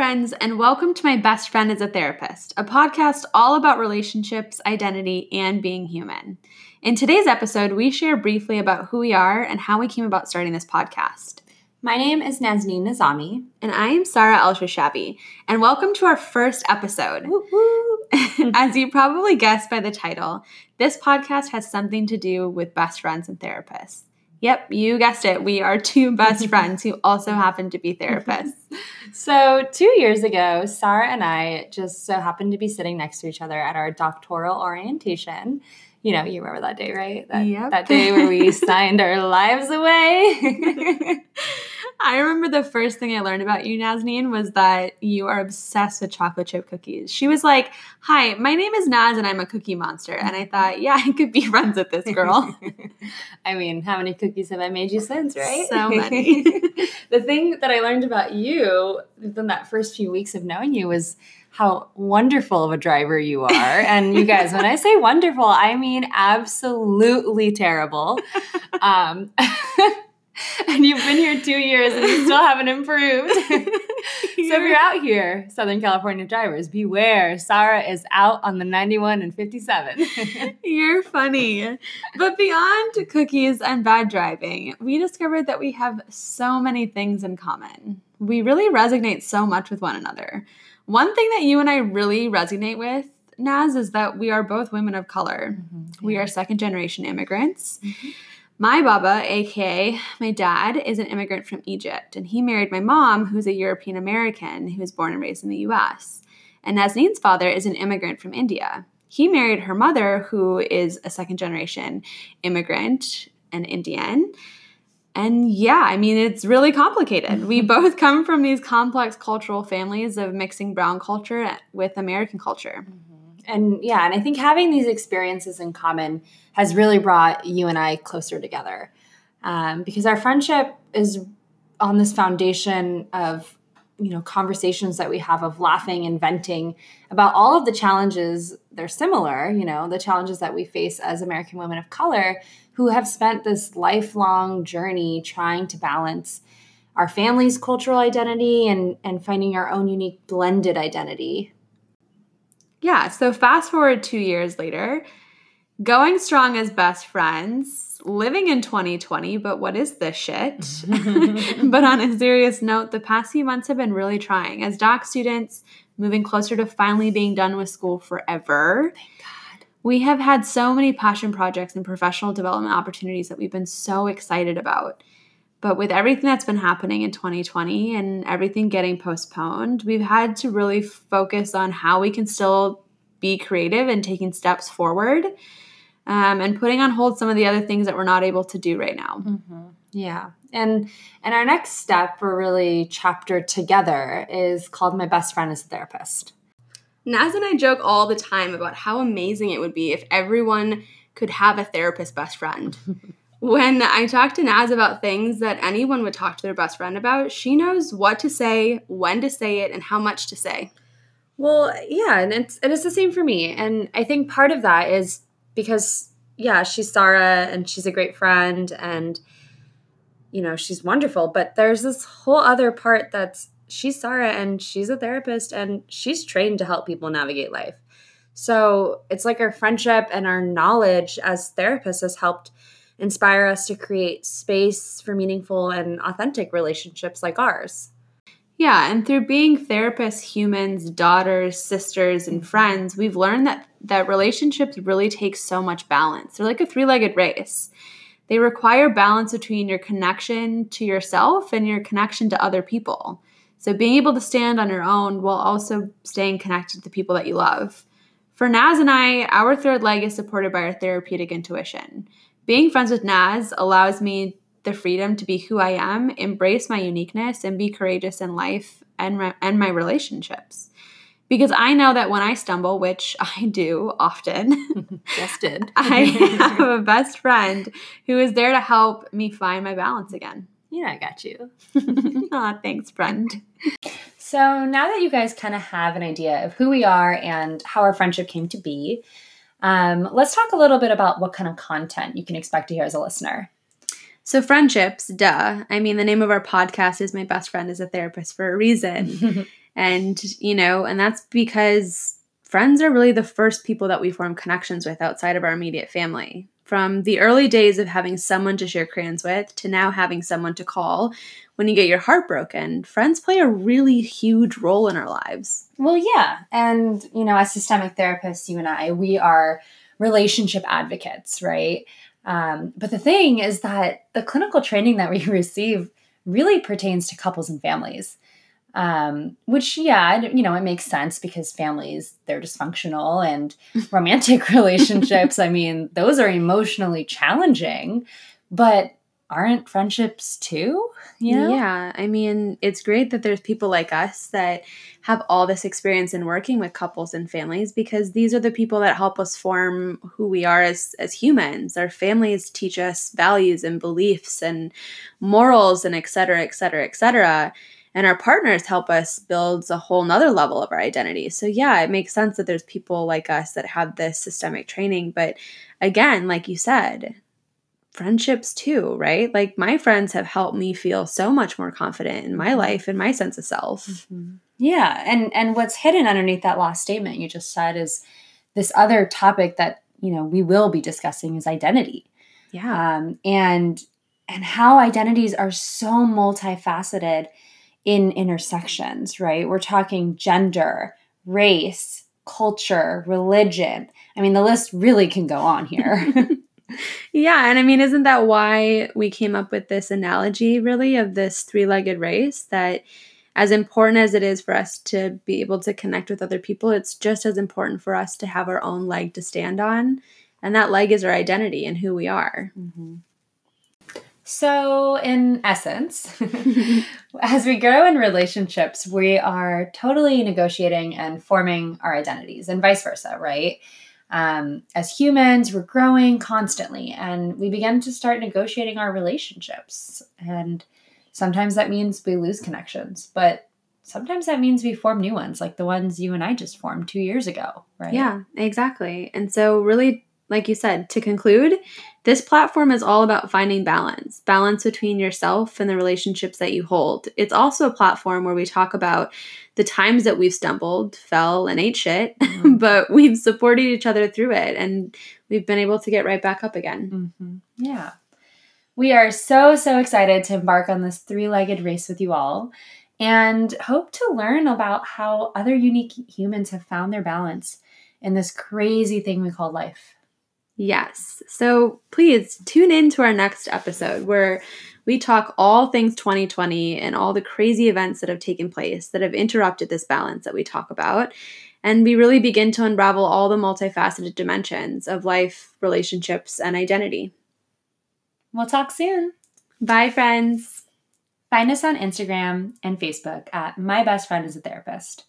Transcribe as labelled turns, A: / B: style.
A: friends, and welcome to My Best Friend is a Therapist, a podcast all about relationships, identity, and being human. In today's episode, we share briefly about who we are and how we came about starting this podcast.
B: My name is Nazneen Nizami.
A: And I am Sarah El Shashabi, and welcome to our first episode. As you probably guessed by the title, this podcast has something to do with best friends and therapists. Yep, you guessed it. We are two best friends who also happen to be therapists.
B: So, two years ago, Sarah and I just so happened to be sitting next to each other at our doctoral orientation. You know, you remember that day, right? That,
A: Yep.
B: that day where we signed our lives away.
A: I remember the first thing I learned about you, Nazneen, was that you are obsessed with chocolate chip cookies. She was like, Hi, my name is Naz and I'm a cookie monster. And I thought, yeah, I could be friends with this girl.
B: I mean, how many cookies have I made you since, right?
A: So many.
B: the thing that I learned about you within that first few weeks of knowing you was how wonderful of a driver you are. And you guys, when I say wonderful, I mean absolutely terrible. Um, and you've been here two years and you still haven't improved. so if you're out here, Southern California drivers, beware. Sarah is out on the 91 and 57.
A: You're funny. But beyond cookies and bad driving, we discovered that we have so many things in common. We really resonate so much with one another. One thing that you and I really resonate with, Naz, is that we are both women of color. Mm-hmm. We are second generation immigrants. Mm-hmm. My Baba, aka my dad, is an immigrant from Egypt, and he married my mom, who's a European American who was born and raised in the US. And Nazneen's father is an immigrant from India. He married her mother, who is a second generation immigrant and Indian. And yeah, I mean, it's really complicated. We mm-hmm. both come from these complex cultural families of mixing brown culture with American culture. Mm-hmm.
B: And yeah, and I think having these experiences in common has really brought you and I closer together. Um, because our friendship is on this foundation of you know conversations that we have of laughing and venting about all of the challenges they're similar you know the challenges that we face as american women of color who have spent this lifelong journey trying to balance our family's cultural identity and and finding our own unique blended identity
A: Yeah, so fast forward two years later, going strong as best friends, living in 2020, but what is this shit? but on a serious note, the past few months have been really trying as doc students moving closer to finally being done with school forever. Thank God. We have had so many passion projects and professional development opportunities that we've been so excited about. But with everything that's been happening in 2020 and everything getting postponed, we've had to really focus on how we can still be creative and taking steps forward um, and putting on hold some of the other things that we're not able to do right now.
B: Yeah. And and our next step for really chapter together is called My Best Friend is a Therapist.
A: Naz and I joke all the time about how amazing it would be if everyone could have a therapist best friend. when I talk to Naz about things that anyone would talk to their best friend about, she knows what to say, when to say it, and how much to say.
B: Well, yeah, and it's and it's the same for me. And I think part of that is because yeah, she's Sarah and she's a great friend and you know, she's wonderful, but there's this whole other part that's she's Sarah and she's a therapist and she's trained to help people navigate life. So, it's like our friendship and our knowledge as therapists has helped inspire us to create space for meaningful and authentic relationships like ours.
A: Yeah, and through being therapists, humans, daughters, sisters, and friends, we've learned that that relationships really take so much balance. They're like a three-legged race. They require balance between your connection to yourself and your connection to other people. So being able to stand on your own while also staying connected to the people that you love. For Naz and I, our third leg is supported by our therapeutic intuition. Being friends with Naz allows me the freedom to be who I am, embrace my uniqueness, and be courageous in life and my, and my relationships. Because I know that when I stumble, which I do often,
B: Just did.
A: I have a best friend who is there to help me find my balance again.
B: yeah, I got you.
A: Aw, thanks, friend.
B: So now that you guys kind of have an idea of who we are and how our friendship came to be, um, let's talk a little bit about what kind of content you can expect to hear as a listener.
A: So, friendships, duh. I mean, the name of our podcast is My Best Friend is a Therapist for a reason. And, you know, and that's because friends are really the first people that we form connections with outside of our immediate family. From the early days of having someone to share crayons with to now having someone to call when you get your heart broken, friends play a really huge role in our lives.
B: Well, yeah. And, you know, as systemic therapists, you and I, we are relationship advocates, right? Um, but the thing is that the clinical training that we receive really pertains to couples and families. Um, which, yeah, you know, it makes sense because families, they're dysfunctional and romantic relationships, I mean, those are emotionally challenging. But aren't friendships too?
A: You know? Yeah. I mean, it's great that there's people like us that have all this experience in working with couples and families because these are the people that help us form who we are as, as humans. Our families teach us values and beliefs and morals and et cetera, et cetera, et cetera. And our partners help us build a whole nother level of our identity. So, yeah, it makes sense that there's people like us that have this systemic training. But again, like you said, friendships too, right? Like my friends have helped me feel so much more confident in my mm-hmm. life and my sense of self.
B: Mm-hmm. Yeah, and and what's hidden underneath that last statement you just said is this other topic that, you know, we will be discussing is identity.
A: Yeah.
B: Um, and and how identities are so multifaceted in intersections, right? We're talking gender, race, culture, religion. I mean, the list really can go on here.
A: yeah, and I mean, isn't that why we came up with this analogy, really, of this three legged race? That as important as it is for us to be able to connect with other people, it's just as important for us to have our own leg to stand on. And that leg is our identity and who we are.
B: Mm-hmm. So, in essence, as we grow in relationships, we are totally negotiating and forming our identities, and vice versa, right? Um, as humans, we're growing constantly and we begin to start negotiating our relationships. And sometimes that means we lose connections, but sometimes that means we form new ones, like the ones you and I just formed two years ago, right?
A: Yeah, exactly. And so, really, like you said, to conclude, this platform is all about finding balance, balance between yourself and the relationships that you hold. It's also a platform where we talk about the times that we've stumbled, fell, and ate shit, mm-hmm. but we've supported each other through it and we've been able to get right back up again.
B: Mm-hmm. Yeah. We are so, so excited to embark on this three legged race with you all and hope to learn about how other unique humans have found their balance in this crazy thing we call life.
A: Yes. So please tune in to our next episode where we talk all things 2020 and all the crazy events that have taken place that have interrupted this balance that we talk about. And we really begin to unravel all the multifaceted dimensions of life, relationships, and identity.
B: We'll talk soon.
A: Bye, friends.
B: Find us on Instagram and Facebook at My Best Friend is a Therapist.